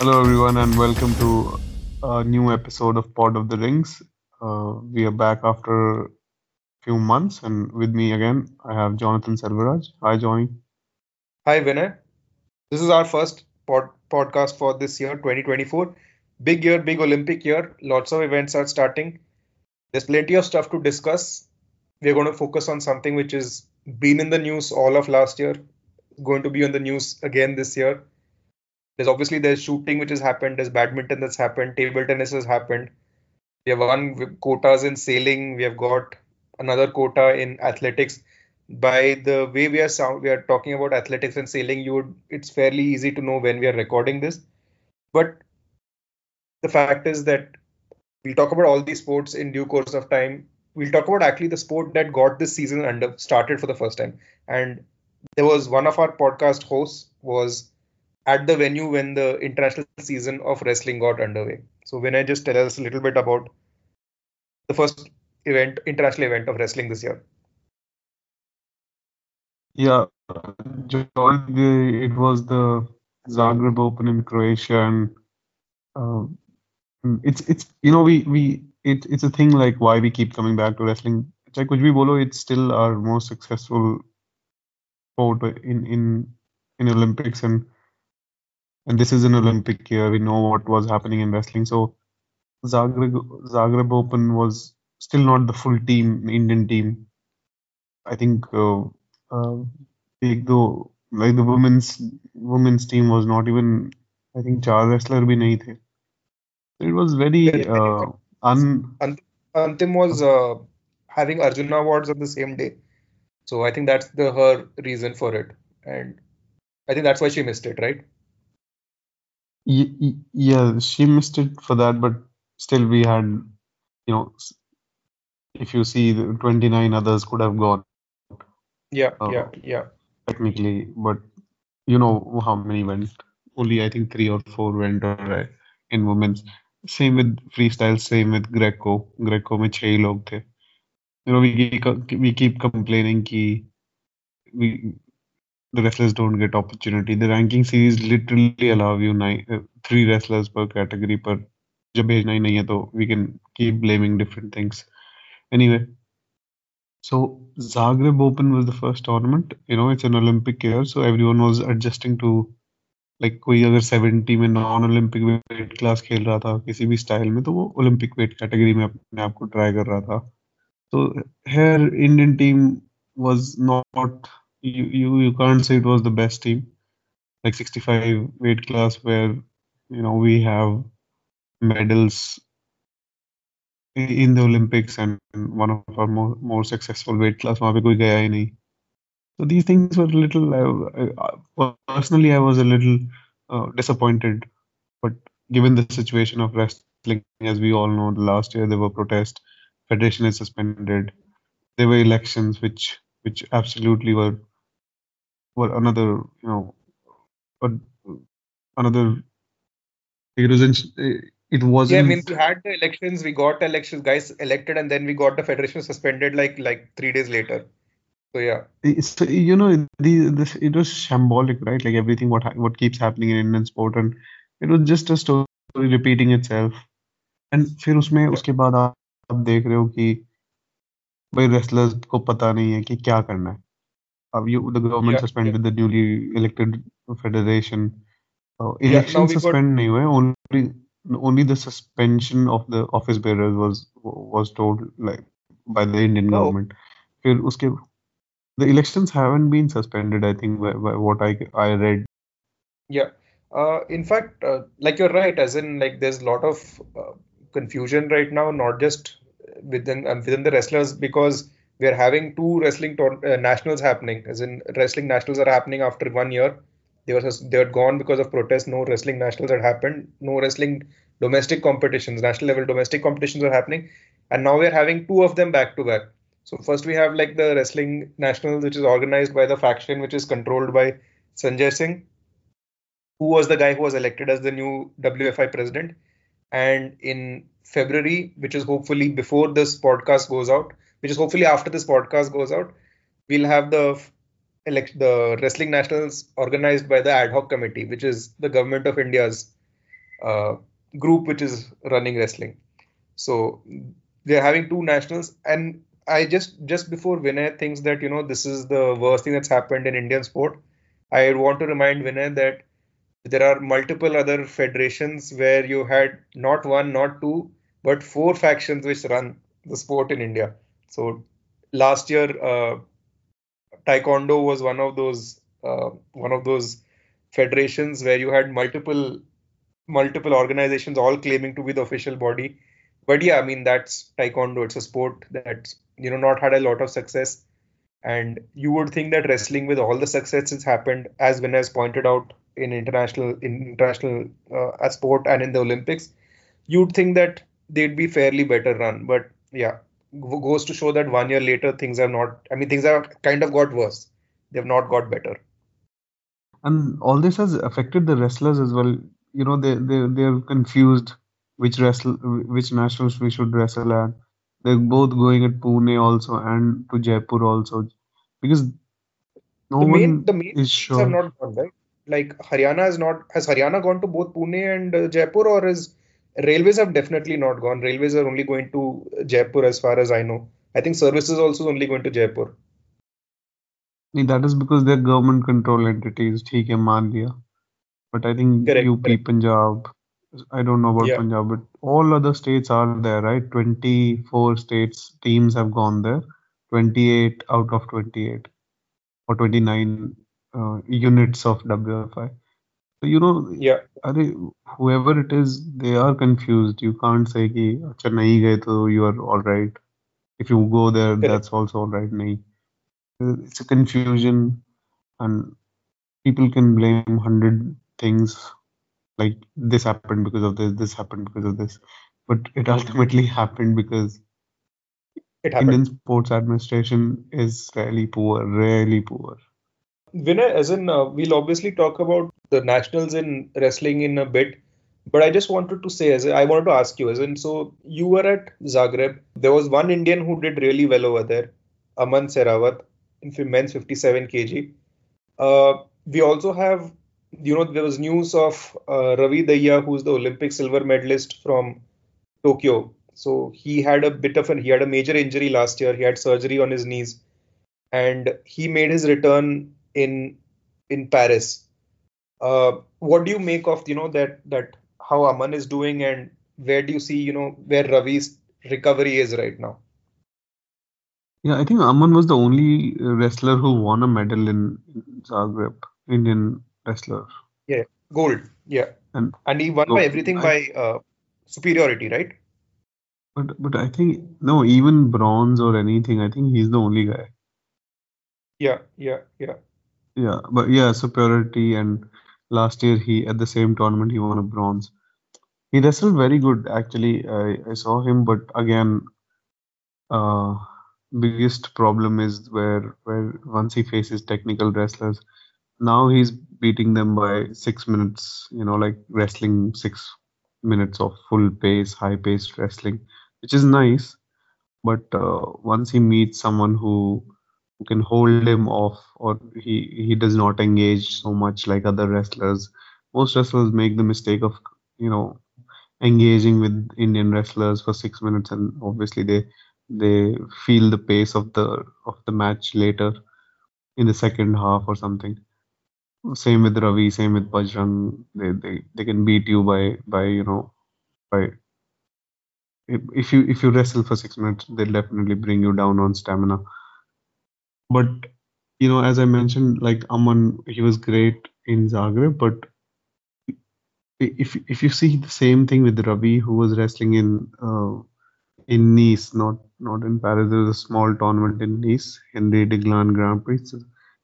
Hello, everyone, and welcome to a new episode of Pod of the Rings. Uh, we are back after a few months, and with me again, I have Jonathan Selvaraj. Hi, Johnny. Hi, Vinay. This is our first pod- podcast for this year, 2024. Big year, big Olympic year. Lots of events are starting. There's plenty of stuff to discuss. We're going to focus on something which has been in the news all of last year, going to be on the news again this year. There's obviously there's shooting which has happened, there's badminton that's happened, table tennis has happened. We have won quotas in sailing. We have got another quota in athletics. By the way we are sound, we are talking about athletics and sailing. You would, it's fairly easy to know when we are recording this. But the fact is that we'll talk about all these sports in due course of time. We'll talk about actually the sport that got this season under started for the first time. And there was one of our podcast hosts was at the venue when the international season of wrestling got underway. So when I just tell us a little bit about the first event, international event of wrestling this year. Yeah, it was the Zagreb Open in Croatia, and um, it's it's you know we we it, it's a thing like why we keep coming back to wrestling. Like we Bolo, it's still our most successful sport in in in Olympics, and and this is an Olympic year. We know what was happening in wrestling, so Zagreb Zagreb Open was still not the full team, Indian team. I think uh, uh, like the like the women's women's team was not even. I think चार wrestler भी नहीं थे. It was very uh, un. Antim was uh, having Arjuna awards on the same day, so I think that's the her reason for it, and I think that's why she missed it, right? Yeah, she missed it for that, but still we had, you know, if you see the 29 others could have gone. Yeah, uh, yeah, yeah. Technically, but you know how many went? Only I think three or four went right, in women's. Same with freestyle, same with Greco. Greco में छह log थे. You know, we we keep complaining कि we the wrestlers don't get opportunity. The ranking series literally allow you nine, uh, three wrestlers per category पर जब भेजना ही नहीं है तो we can keep blaming different things. Anyway, so Zagreb Open was the first tournament. You know, it's an Olympic year, so everyone was adjusting to like कोई अगर 70 में non Olympic weight class खेल रहा था किसी भी स्टाइल में तो वो ओलंपिक वेट कैटेगरी में अपने आप को ट्राई कर रहा था तो here Indian team was not you, you you can't say it was the best team. Like 65 weight class where you know we have medals in the olympics and one of our more, more successful weight class so these things were little personally i was a little uh, disappointed. But given the situation of wrestling as we all know the last year there were protests federation is suspended. There were elections which which absolutely were were another you know a, another it was it wasn't. Yeah, I mean, we had the elections, we got elections, guys elected, and then we got the federation suspended like like three days later. So yeah, so, you know, the, this it was shambolic, right? Like everything what what keeps happening in Indian sport, and it was just a story repeating itself. And फिर उसमें उसके बाद आप देख रहे हो कि भाई रेसलर्स को पता नहीं है कि क्या करना है अब you the government suspended the newly elected federation election suspend नहीं हुए only only the suspension of the office bearers was was told like by the Indian oh. government. फिर उसके the elections haven't been suspended. I think by, by what I I read. Yeah. Uh, in fact, uh, like you're right, as in like there's a lot of uh, confusion right now, not just within um, within the wrestlers because we are having two wrestling uh, nationals happening, as in wrestling nationals are happening after one year they were they had gone because of protests. No wrestling nationals had happened. No wrestling domestic competitions, national level domestic competitions are happening, and now we are having two of them back to back. So first we have like the wrestling nationals, which is organized by the faction which is controlled by Sanjay Singh, who was the guy who was elected as the new WFI president. And in February, which is hopefully before this podcast goes out, which is hopefully after this podcast goes out, we'll have the elect the wrestling nationals organized by the ad hoc committee, which is the government of India's uh, group which is running wrestling. So they're having two nationals, and I just just before Vinay thinks that you know this is the worst thing that's happened in Indian sport, I want to remind Vinay that there are multiple other federations where you had not one, not two, but four factions which run the sport in India. So last year, uh, Taekwondo was one of those uh, one of those federations where you had multiple multiple organizations all claiming to be the official body. But yeah, I mean that's Taekwondo. It's a sport that's you know not had a lot of success, and you would think that wrestling with all the success that's happened, as Vinay has pointed out in international in international uh, sport and in the Olympics, you'd think that they'd be fairly better run. But yeah, goes to show that one year later things have not. I mean, things have kind of got worse. They've not got better. And all this has affected the wrestlers as well. You know, they they they're confused which wrestle which nationals we should wrestle at. They're both going at Pune also and to Jaipur also because no the main one the main is teams have not gone right. Like Haryana has not has Haryana gone to both Pune and uh, Jaipur, or is Railways have definitely not gone. Railways are only going to Jaipur, as far as I know. I think services also only going to Jaipur. नहीं, That is because they're government control entities. ठीक है मान लिया. But I think Correct, UP, correct. Punjab, I don't know about Yeah, Punjab, but all other states are there, right? 24 states teams have gone there. 28 out of 28 or 29 uh, units of WFI. So, you know, yeah, अरे whoever it is, they are confused. You can't say कि अच्छा नहीं गए तो you are all right. If you go there, correct. that's also all right. नहीं. It's a confusion and people can blame hundred things like this happened because of this, this happened because of this. But it ultimately happened because It happened. Indian sports administration is really poor, really poor. Vinay, as in, uh, we'll obviously talk about the nationals in wrestling in a bit, but I just wanted to say, as I wanted to ask you, as in, so you were at Zagreb. There was one Indian who did really well over there, Aman Sehrawat, in men's 57 kg. Uh, we also have, you know, there was news of uh, Ravi Dahiya, who's the Olympic silver medalist from Tokyo. So he had a bit of an, he had a major injury last year. He had surgery on his knees and he made his return in in Paris. Uh, what do you make of you know that that how Aman is doing and where do you see you know where Ravi's recovery is right now? Yeah, I think Aman was the only wrestler who won a medal in in Zagreb, Indian wrestler. Yeah, gold. Yeah, And and he won by everything I, by uh, superiority, right? but but I think no, even bronze or anything, I think he's the only guy. Yeah, yeah, yeah. Yeah, but yeah, superiority and last year he at the same tournament he won a bronze. He wrestled very good actually. I, I saw him, but again, uh, biggest problem is where where once he faces technical wrestlers, now he's beating them by six minutes. You know, like wrestling six minutes of full pace, high paced wrestling, which is nice. But uh, once he meets someone who can hold him off, or he he does not engage so much like other wrestlers. Most wrestlers make the mistake of you know engaging with Indian wrestlers for six minutes, and obviously they they feel the pace of the of the match later in the second half or something. Same with Ravi, same with Bajrang. They they, they can beat you by by you know by if, if you if you wrestle for six minutes, they'll definitely bring you down on stamina. But you know, as I mentioned, like Aman, he was great in Zagreb, but if if you see the same thing with Ravi, who was wrestling in uh, in Nice, not not in Paris. There was a small tournament in Nice, Henri Deglane Grand Prix. It's a,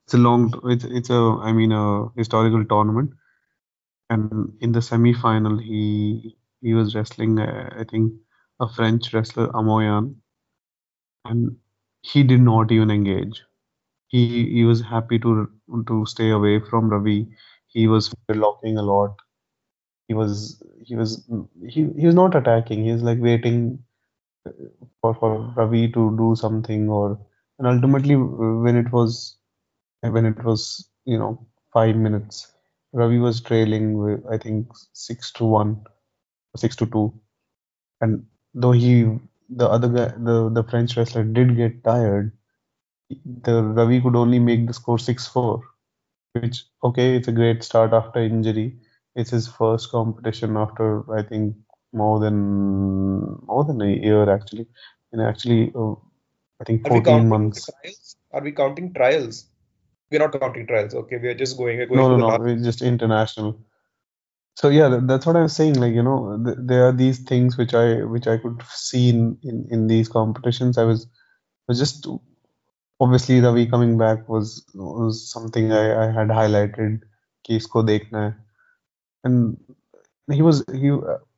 it's a long, it's it's a I mean a historical tournament, and in the semi final he he was wrestling uh, I think a French wrestler Amoyan, and he did not even engage. He he was happy to to stay away from Ravi. He was locking a lot. He was he was he, he was not attacking. He was like waiting for, for Ravi to do something or and ultimately when it was when it was you know five minutes Ravi was trailing I think six to one, six to two, and though he the other guy the the French wrestler did get tired, the Ravi could only make the score six four, which okay, it's a great start after injury. It's his first competition after I think more than more than a year actually, and actually uh, I think Are 14 counting months. trials? Are we counting trials? We're not counting trials. Okay, we are just going. We're going No, no, no. It's just international. So yeah, that's what I was saying. Like, you know, th there are these things which I which I could see in in, in these competitions. I was was just obviously Ravi coming back was was something I, I had highlighted कि इसको देखना है. And he was he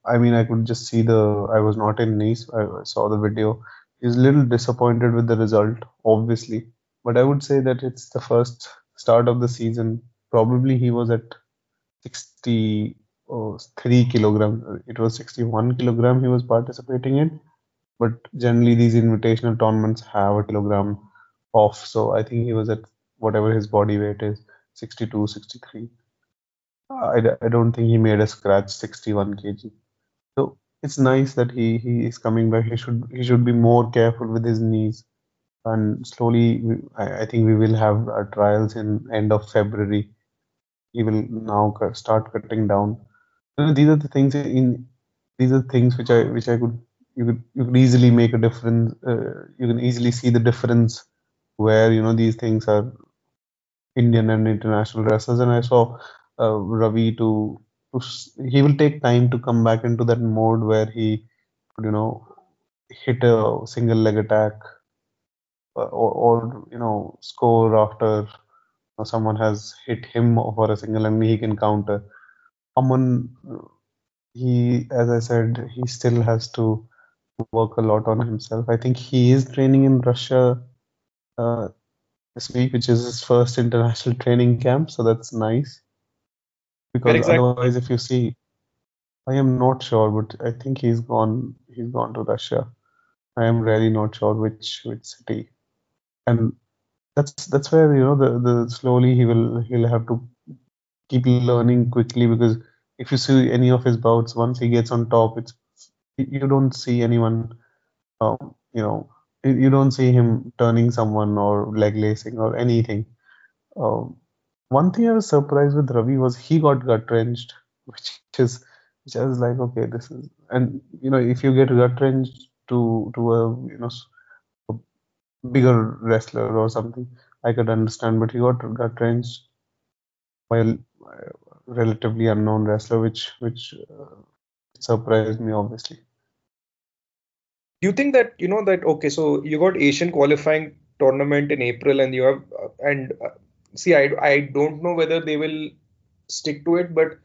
I mean I could just see the I was not in Nice. I saw the video. He's a little disappointed with the result, obviously. But I would say that it's the first start of the season. Probably he was at 63 kilograms. It was 61 kilogram he was participating in. But generally, these invitational tournaments have a kilogram off. So I think he was at whatever his body weight is 62, 63. I don't think he made a scratch 61 kg. So it's nice that he, he is coming back. He should he should be more careful with his knees. And slowly, I, I think we will have our trials in end of February. He will now start cutting down. You know, these are the things in these are things which I which I could you could you could easily make a difference. Uh, you can easily see the difference where you know these things are Indian and international wrestlers. And I saw uh, Ravi to, to he will take time to come back into that mode where he you know hit a single leg attack uh, or, or you know score after uh, someone has hit him for a single and he can counter. Aman, he as I said, he still has to work a lot on himself. I think he is training in Russia uh, this week, which is his first international training camp, so that's nice. Because exactly? otherwise, if you see, I am not sure, but I think he's gone. He's gone to Russia. I am really not sure which which city. And that's that's where you know the the slowly he will he'll have to keep learning quickly because if you see any of his bouts, once he gets on top, it's you you don't see anyone um, you know, you don't see him turning someone or leg lacing or anything. Um, one thing I was surprised with Ravi was he got gut wrenched, which is which I was like, okay, this is and you know, if you get gut wrenched to to a you know a bigger wrestler or something, I could understand, but he got gut wrenched by a relatively unknown wrestler, which which uh, surprised me obviously. Do you think that you know that okay, so you got Asian qualifying tournament in April, and you have uh, and uh, see, I I don't know whether they will stick to it, but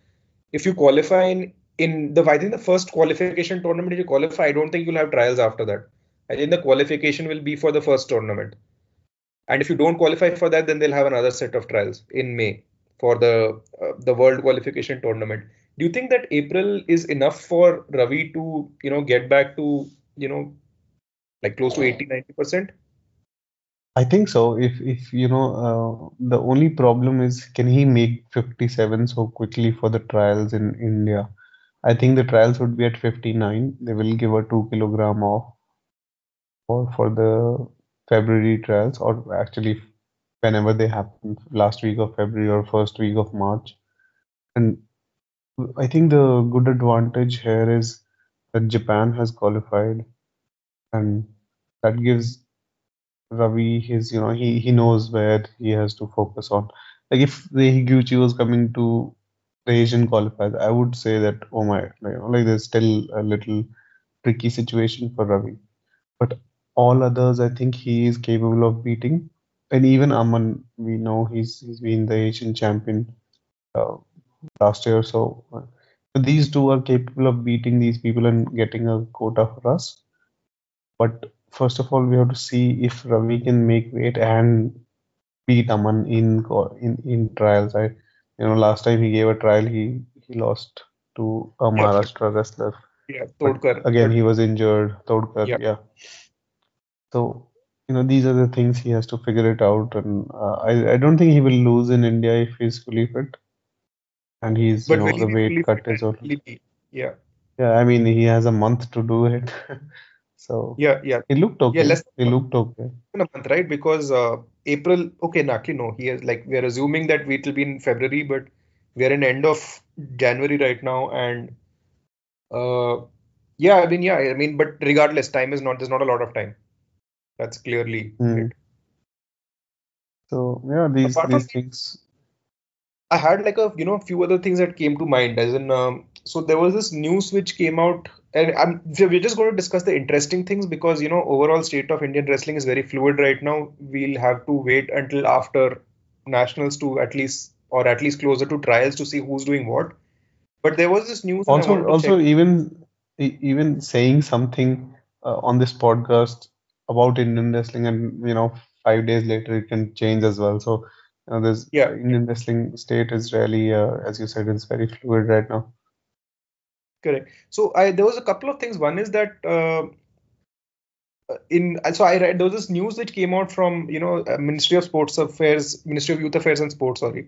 if you qualify in in the I think the first qualification tournament you qualify, I don't think you'll have trials after that. I think the qualification will be for the first tournament, and if you don't qualify for that, then they'll have another set of trials in May for the uh, the world qualification tournament. Do you think that April is enough for Ravi to you know get back to you know like close to 80 90 percent I think so. If if you know, uh, the only problem is can he make 57 so quickly for the trials in India? I think the trials would be at 59. They will give a two kilogram off for for the February trials, or actually whenever they happen, last week of February or first week of March. And I think the good advantage here is that Japan has qualified, and that gives Ravi, his, you know, he he knows where he has to focus on. Like if the Higuchi was coming to the Asian qualifiers, I would say that oh my, like, like there's still a little tricky situation for Ravi. But all others, I think he is capable of beating. And even Aman, we know he's he's been the Asian champion uh, last year. So these two are capable of beating these people and getting a quota for us. But first of all, we have to see if Ravi can make weight and beat Aman in in in trials. I, you know, last time he gave a trial, he he lost to a Maharashtra wrestler. yeah Todkar again, he was injured. Todkar, yeah yeah. So, you know, these are the things he has to figure it out. And uh, I I don't think he will lose in India if he's fully fit. And he's you know the weight cut is and all. will he be? Yeah, Yeah, I mean he has a month to do it, so yeah, yeah, he looked okay yeah. Less He looked okay. than a month, right? Because uh, April. Okay, actually no. He is like we are assuming that it will be in February, but we are in end of January right now, and uh, yeah, I mean, yeah, I mean, but regardless, time is not. There's not a lot of time. That's clearly Hmm. it. So yeah, these Apart these things. I had like a you know a few other things that came to mind as in um, so there was this news which came out and I'm we're just going to discuss the interesting things because you know overall state of Indian wrestling is very fluid right now. We'll have to wait until after nationals to at least or at least closer to trials to see who's doing what. But there was this news Also, also check. even even saying something uh, on this podcast about Indian wrestling, and you know, five days later it can change as well. So, there's Yeah, Indian wrestling state is really, uh, as you said, it's very fluid right now. correct. So I there was a couple of things. One is that uh, in so I read there was this news which came out from you know uh, Ministry of Sports Affairs, Ministry of Youth Affairs and Sports, sorry.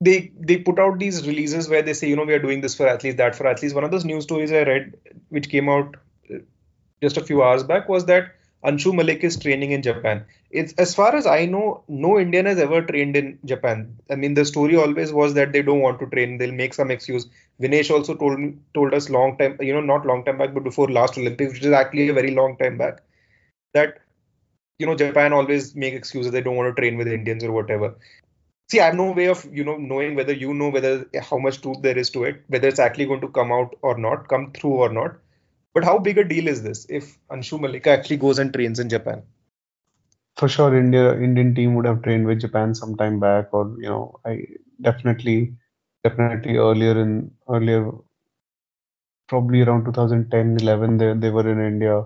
They they put out these releases where they say you know we are doing this for athletes, that for athletes. One of those news stories I read, which came out uh, just a few hours back, was that Anshu Malik is training in Japan. It's as far as I know, no Indian has ever trained in Japan. I mean, the story always was that they don't want to train; they'll make some excuse. Vinesh also told told us long time, you know, not long time back, but before last Olympics, which is actually a very long time back, that you know Japan always make excuses they don't want to train with Indians or whatever. See, I have no way of you know knowing whether you know whether how much truth there is to it, whether it's actually going to come out or not, come through or not. But how big a deal is this if Anshu Malika actually goes and trains in Japan? For sure, India Indian team would have trained with Japan some time back, or you know, I definitely, definitely earlier in earlier, probably around 2010, 11, they they were in India,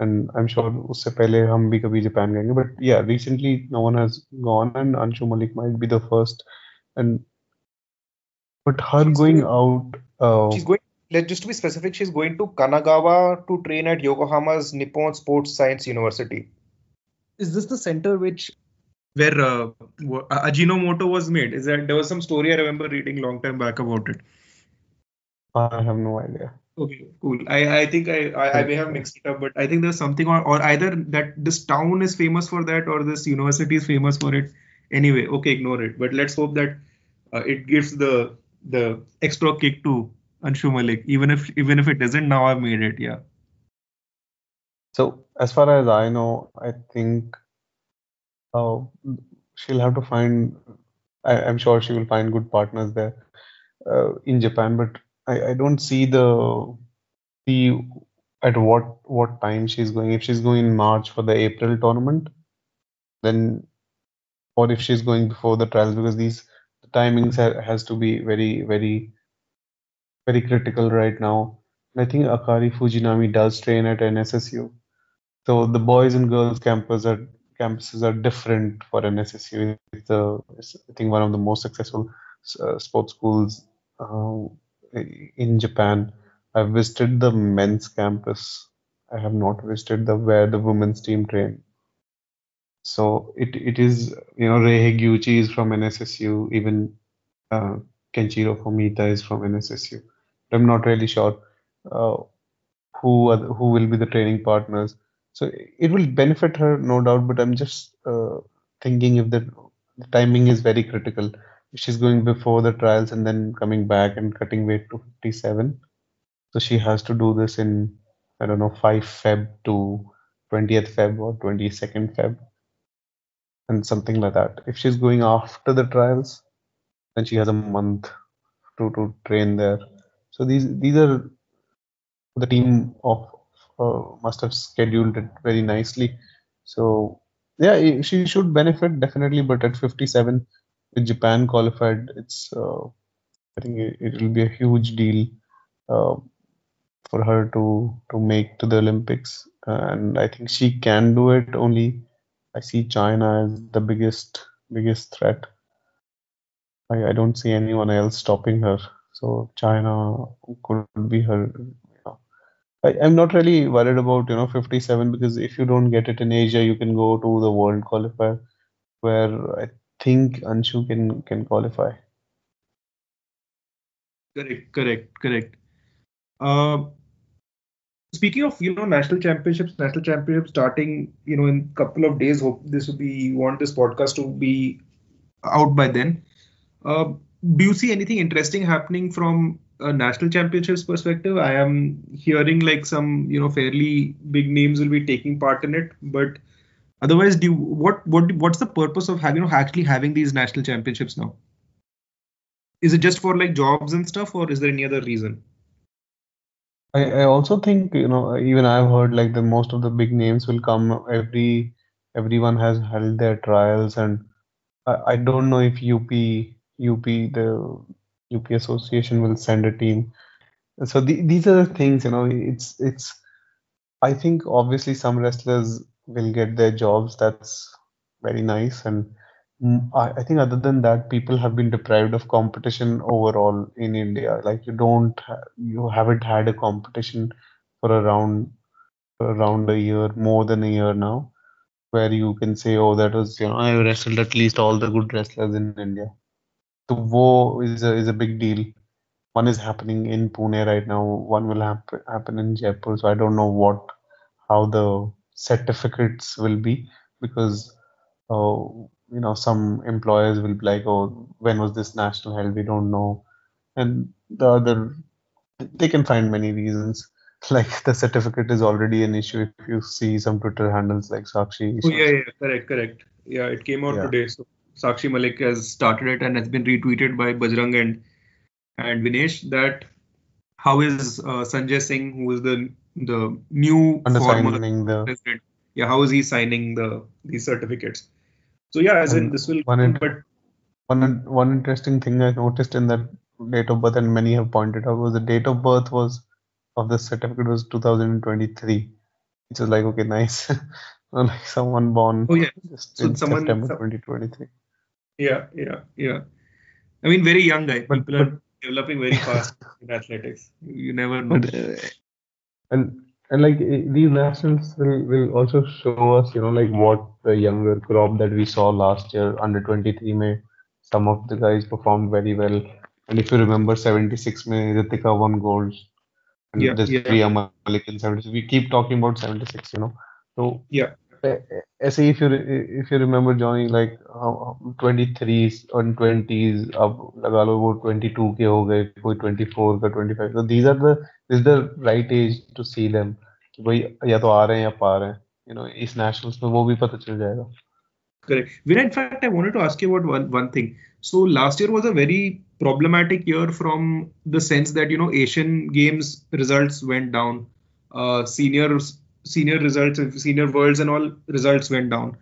and I'm sure usse pehle hum bhi kabhi Japan gayenge. But yeah, recently no one has gone, and Anshu Malik might be the first, and but her going, going out. Uh, she's going let just to be specific, she's going to Kanagawa to train at Yokohama's Nippon Sports Science University. Is this the center which where uh, wa- Ajinomoto was made? Is that there was some story I remember reading long time back about it? I have no idea Okay, cool. I, I think I, I, I may have mixed it up, but I think there's something or, or either that this town is famous for that or this university is famous for it. Anyway, okay, ignore it. But let's hope that uh, it gives the the extra kick to Anshu Malik, even if even if it doesn't. Now I've made it. Yeah. so as far as I know I think uh, she'll have to find I, I'm sure she will find good partners there uh, in Japan but I, I don't see the see at what what time she's going if she's going in March for the April tournament then or if she's going before the trials because these the timings ha has to be very very very critical right now. I think Akari Fujinami does train at NSSU so the boys and girls campus are campuses are different for NSSU it's the it's, I think one of the most successful uh, sports schools uh, in Japan. I've visited the men's campus. I have not visited the where the women's team train. So it it is you know Rei Higuchi is from NSSU, even uh, Kenichiro Fumita is from NSSU. I'm not really sure uh, who who will be the training partners. So it will benefit her, no doubt. But I'm just uh, thinking if the, the timing is very critical. She's going before the trials and then coming back and cutting weight to 57, so she has to do this in I don't know 5 Feb to 20th Feb or 22nd Feb and something like that. If she's going after the trials, then she has a month to, to train there. So these these are the team of uh, must have scheduled it very nicely. So yeah, she should benefit definitely. But at 57, with Japan qualified, it's uh, I think it, it will be a huge deal uh, for her to to make to the Olympics, and I think she can do it. Only I see China as the biggest biggest threat. I, I don't see anyone else stopping her. So China could be her. You know. I, I'm not really worried about, you know, 57 because if you don't get it in Asia, you can go to the world qualifier where I think Anshu can can qualify. Correct, correct, correct. Uh, speaking of you know national championships, national championships starting you know in couple of days. Hope this will be want this podcast to be out by then. Uh, do you see anything interesting happening from a national championships perspective? I am hearing like some you know fairly big names will be taking part in it, but otherwise, do you, what what what's the purpose of having you know actually having these national championships now? Is it just for like jobs and stuff, or is there any other reason? I, I also think, you know, even I've heard like the most of the big names will come. Every everyone has held their trials, and I, I don't know if UP UP the UP Association will send a team. So the, these are the things, you know, it's it's. I think obviously some wrestlers will get their jobs. That's very nice, and I, I think other than that, people have been deprived of competition overall in India. Like you don't, you haven't had a competition for around around a year, more than a year now, where you can say, oh, that was, you know, I wrestled at least all the good wrestlers in India. So wo is a is a big deal. One is happening in Pune right now. One will happen happen in Jaipur. So I don't know what how the certificates will be because uh, you know some employers will be like, oh, when was this national held? We don't know, and the other they can find many reasons. Like the certificate is already an issue if you see some Twitter handles like Sakshi. Oh yeah, yeah, correct, correct. Yeah, it came out Yeah. today. So Sakshi Malik has started it and has been retweeted by Bajrang and and Vinesh that how is uh, Sanjay Singh, who is the the new former the president, yeah, how is he signing the these certificates? So yeah, as in this will, one int- but one one interesting thing I noticed in that date of birth, and many have pointed out, was the date of birth was of the certificate was 2023, which is like okay, nice. Like someone born oh yeah, just so in someone, September 2023. Yeah, yeah, yeah. I mean, very young guy. But- are developing very fast in athletics. You never know. But, uh, and and like eh, these nationals will, will also show us, you know, like what the younger crop that we saw last year under 23 May, some of the guys performed very well. And if you remember 76 May, Ritika won gold. And Yeah, there's yeah. Priya Malik in 76. We keep talking about 76, you know. So Yeah. Eh, eh, ऐसे re- if you remember Johnny like uh, 23s and 20s अब लगा लो वो 22 के हो गए कोई 24 का 25 so these are the this is the right age to see them कि भाई या तो आ रहे हैं या पा रहे हैं you know इस nationals में वो भी पता चल जाएगा Correct. Veera, in fact, I wanted to ask you about one, one thing. So last year was a very problematic year from the sense that you know Asian Games results went down, uh, seniors senior results, senior worlds and all results went down,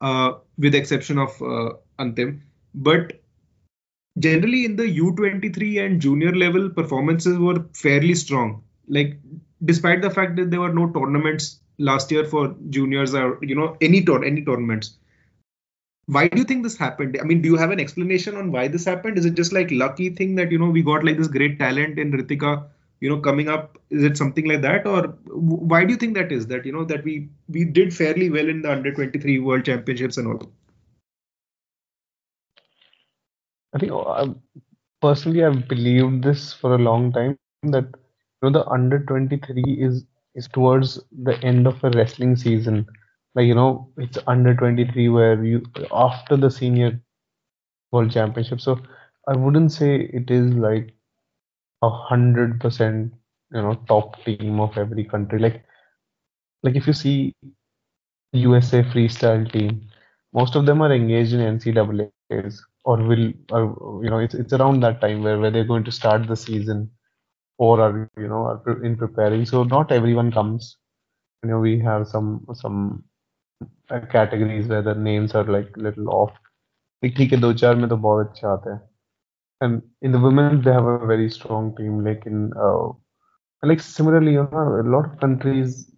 uh, with the exception of uh, Antim. But generally in the U23 and junior level performances were fairly strong. Like despite the fact that there were no tournaments last year for juniors or you know any tour any tournaments why do you think this happened i mean do you have an explanation on why this happened is it just like lucky thing that you know we got like this great talent in ritika you know coming up is it something like that or why do you think that is that you know that we we did fairly well in the under 23 world championships and all I think uh, personally I've believed this for a long time that you know the under 23 is is towards the end of a wrestling season. Like you know it's under 23 where you after the senior world championship. So I wouldn't say it is like a hundred percent you know top team of every country. Like like if you see USA freestyle team, most of them are engaged in NCAAs or will or you know it's it's around that time where, where they're going to start the season or are you know are pre- in preparing. So not everyone comes. You know we have some some uh, categories where the names are like little off. like ठीक है दो चार में तो बहुत अच्छे आते हैं. And in the women they have a very strong team. Like in uh, like similarly you know a lot of countries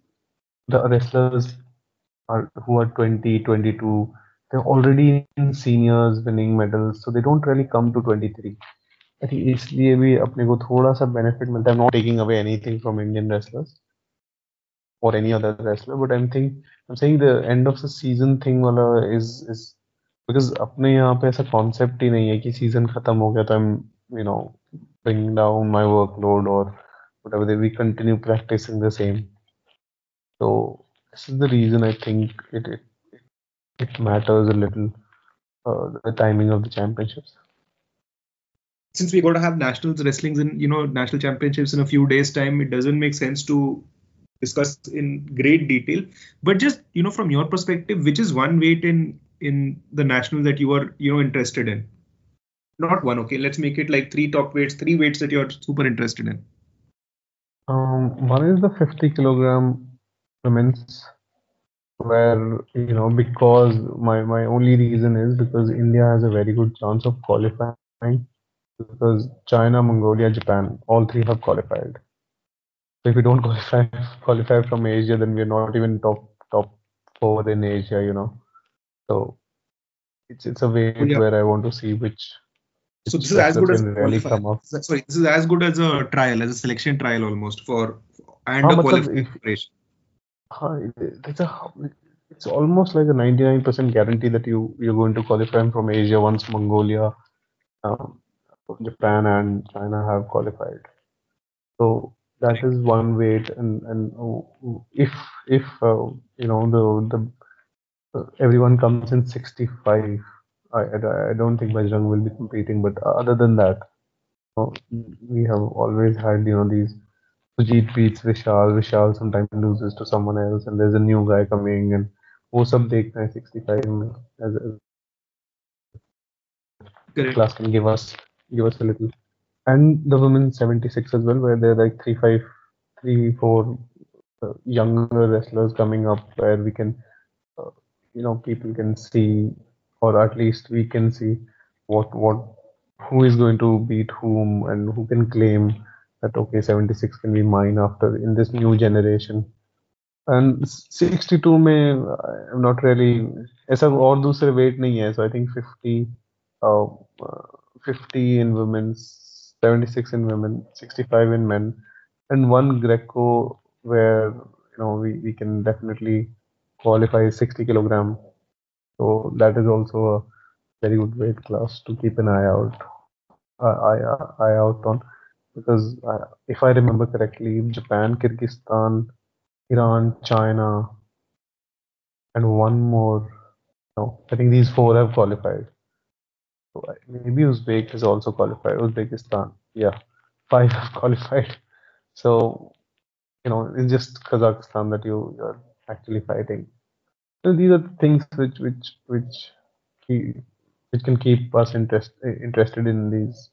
the wrestlers are who are 20, 22, they're already in seniors winning medals, so they don't really come to 23. I think इसलिए भी अपने को थोड़ा सा benefit मिलता है. I'm not taking away anything from Indian wrestlers or any other wrestler, but I'm think I'm saying the end of the season thing वाला is is because अपने यहाँ पे ऐसा concept ही नहीं है कि season खत्म हो गया तो I'm you know bring down my workload or whatever. They, we continue practicing the same. So this is the reason I think it it, it matters a little uh, the timing of the championships. Since we're going to have nationals wrestlings in you know national championships in a few days' time, it doesn't make sense to discuss in great detail. But just you know from your perspective, which is one weight in in the national that you are you know interested in? Not one, okay. Let's make it like three top weights, three weights that you're super interested in. Um, one is the 50 kilogram women's where you know because my my only reason is because India has a very good chance of qualifying because China, Mongolia, Japan, all three have qualified. So if we don't qualify qualify from Asia, then we're not even top top four in Asia, you know. So it's it's a way oh, yeah. where I want to see which. So this is as good as really come up. Sorry, this is as good as a trial, as a selection trial almost for, and ah, a qualification. Huh, that's a it's almost like a 99% guarantee that you you're going to qualify from Asia once Mongolia, um, Japan and China have qualified. So that is one way, to, and and oh, oh, if if uh, you know the the everyone comes in 65, I I, I don't think Bajrang will be competing. But other than that, you know, we have always had you know these Sujit beats Vishal, Vishal sometimes loses to someone else, and there's a new guy coming, and वो सब देखना है 65 में as, as Correct. class can give us give us a little. And the women 76 as well, where they're like three, five, three, four uh, younger wrestlers coming up, where we can, uh, you know, people can see, or at least we can see what what who is going to beat whom and who can claim that okay 76 can be mine after in this new generation and 62 में I'm not really ऐसा और दूसरे weight नहीं है so I think 50 uh, uh, 50 in women 76 in women 65 in men and one Greco where you know we, we can definitely qualify 60 kilogram so that is also a very good weight class to keep an eye out uh, eye, eye out on because uh, if I remember correctly Japan Kyrgyzstan Iran, China, and one more. No, I think these four have qualified. So maybe Uzbek has also qualified. Uzbekistan, yeah, five have qualified. So you know, it's just Kazakhstan that you you're actually fighting. So these are things which which which keep, which can keep us interest, interested in these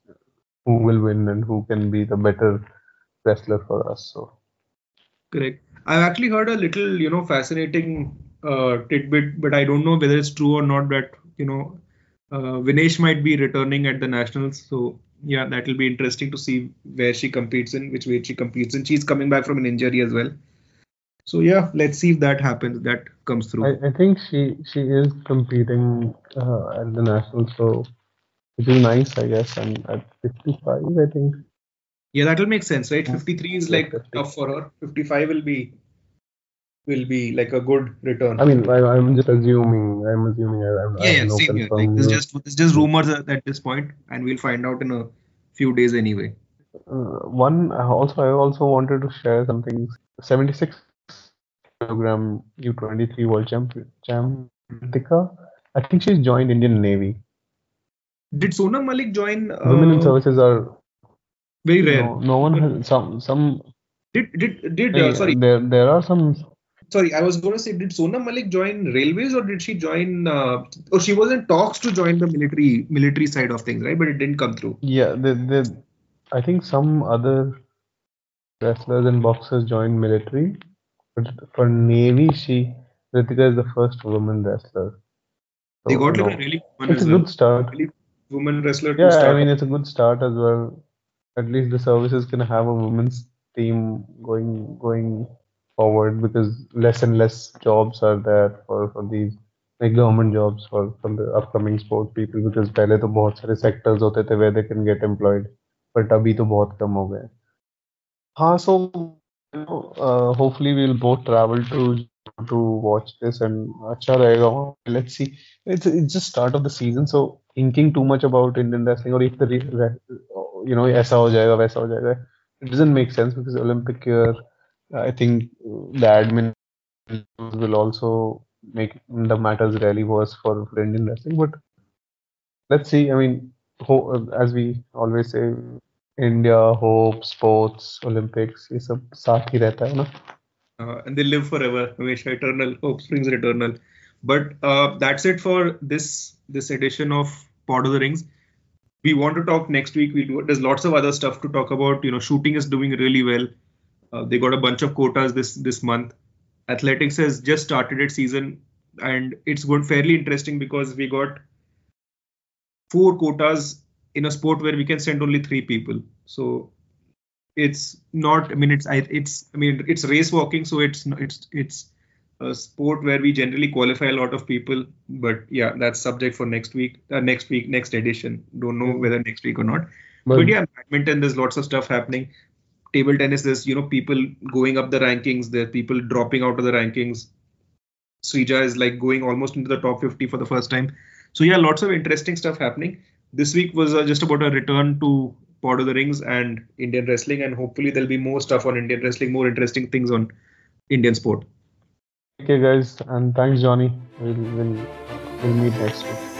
who will win and who can be the better wrestler for us. So Correct. I've actually heard a little, you know, fascinating uh, tidbit, but I don't know whether it's true or not. That you know, uh, Vinesh might be returning at the nationals, so yeah, that will be interesting to see where she competes in, which weight she competes in. She's coming back from an injury as well. So yeah, let's see if that happens. That comes through. I, I think she she is competing uh, at the national, so which is nice, I guess. And at 55, I think. Yeah, that will make sense, right? 53 is like 50. tough for her. 55 will be will be like a good return. I mean, I, I'm just assuming. I'm assuming. I, I'm, yeah, yeah, no same here. Like this is just this is just rumors at at this point, and we'll find out in a few days anyway. Uh, one also, I also wanted to share something. 76 kilogram U23 World Champion Champion. I think she's joined Indian Navy. Did Sonam Malik join? Uh, Women in services are very rare. no, no one has some some. Did did did uh, sorry There there are some sorry I was going to say did Sonam Malik join railways or did she join? Uh, or she was in talks to join the military military side of things, right? But it didn't come through. Yeah, the, the, I think some other wrestlers and boxers joined military, for Navy, she Ritika is the first woman wrestler. They So, got you like a know, really woman it's as a well. good start. Really woman wrestler to Yeah, start. I mean it's a good start as well. At least the services can have a women's team going going forward because less and less jobs are there for for these like government jobs for for the upcoming sports people because पहले तो बहुत सारे sectors होते थे where they can get employed but अभी तो बहुत कम हो गए हाँ so you know, uh, hopefully we'll both travel to to watch this and let's see. It's, it's just start of the season so thinking too much about indian wrestling or if the you know it doesn't make sense because olympic year i think the admin will also make the matters really worse for, indian wrestling but let's see. I mean as we always say India hope sports Olympics ये सब साथ ही रहता है ना uh, and they live forever Hamesha eternal hope springs eternal but uh, that's it for this this edition of Pod of the Rings we want to talk next week. We'll do. There's lots of other stuff to talk about. You know, shooting is doing really well. Uh, they got a bunch of quotas this this month. Athletics has just started its season, and it's going fairly interesting because we got four quotas in a sport where we can send only three people. So it's not. I mean, it's. It's. I mean, it's race walking, so it's. It's. It's a sport where we generally qualify a lot of people. But yeah, that's subject for next week, uh, next week, next edition. Don't know whether next week or not. But, but yeah, badminton, there's lots of stuff happening. Table tennis, there's you know people going up the rankings. There are people dropping out of the rankings. Sreeja is like going almost into the top 50 for the first time. So yeah, lots of interesting stuff happening. This week was uh, just about a return to Pod of the Rings and Indian wrestling, and hopefully there'll be more stuff on Indian wrestling, more interesting things on Indian sport. Okay, guys, and thanks, Johnny. We'll, we'll, we'll meet next week.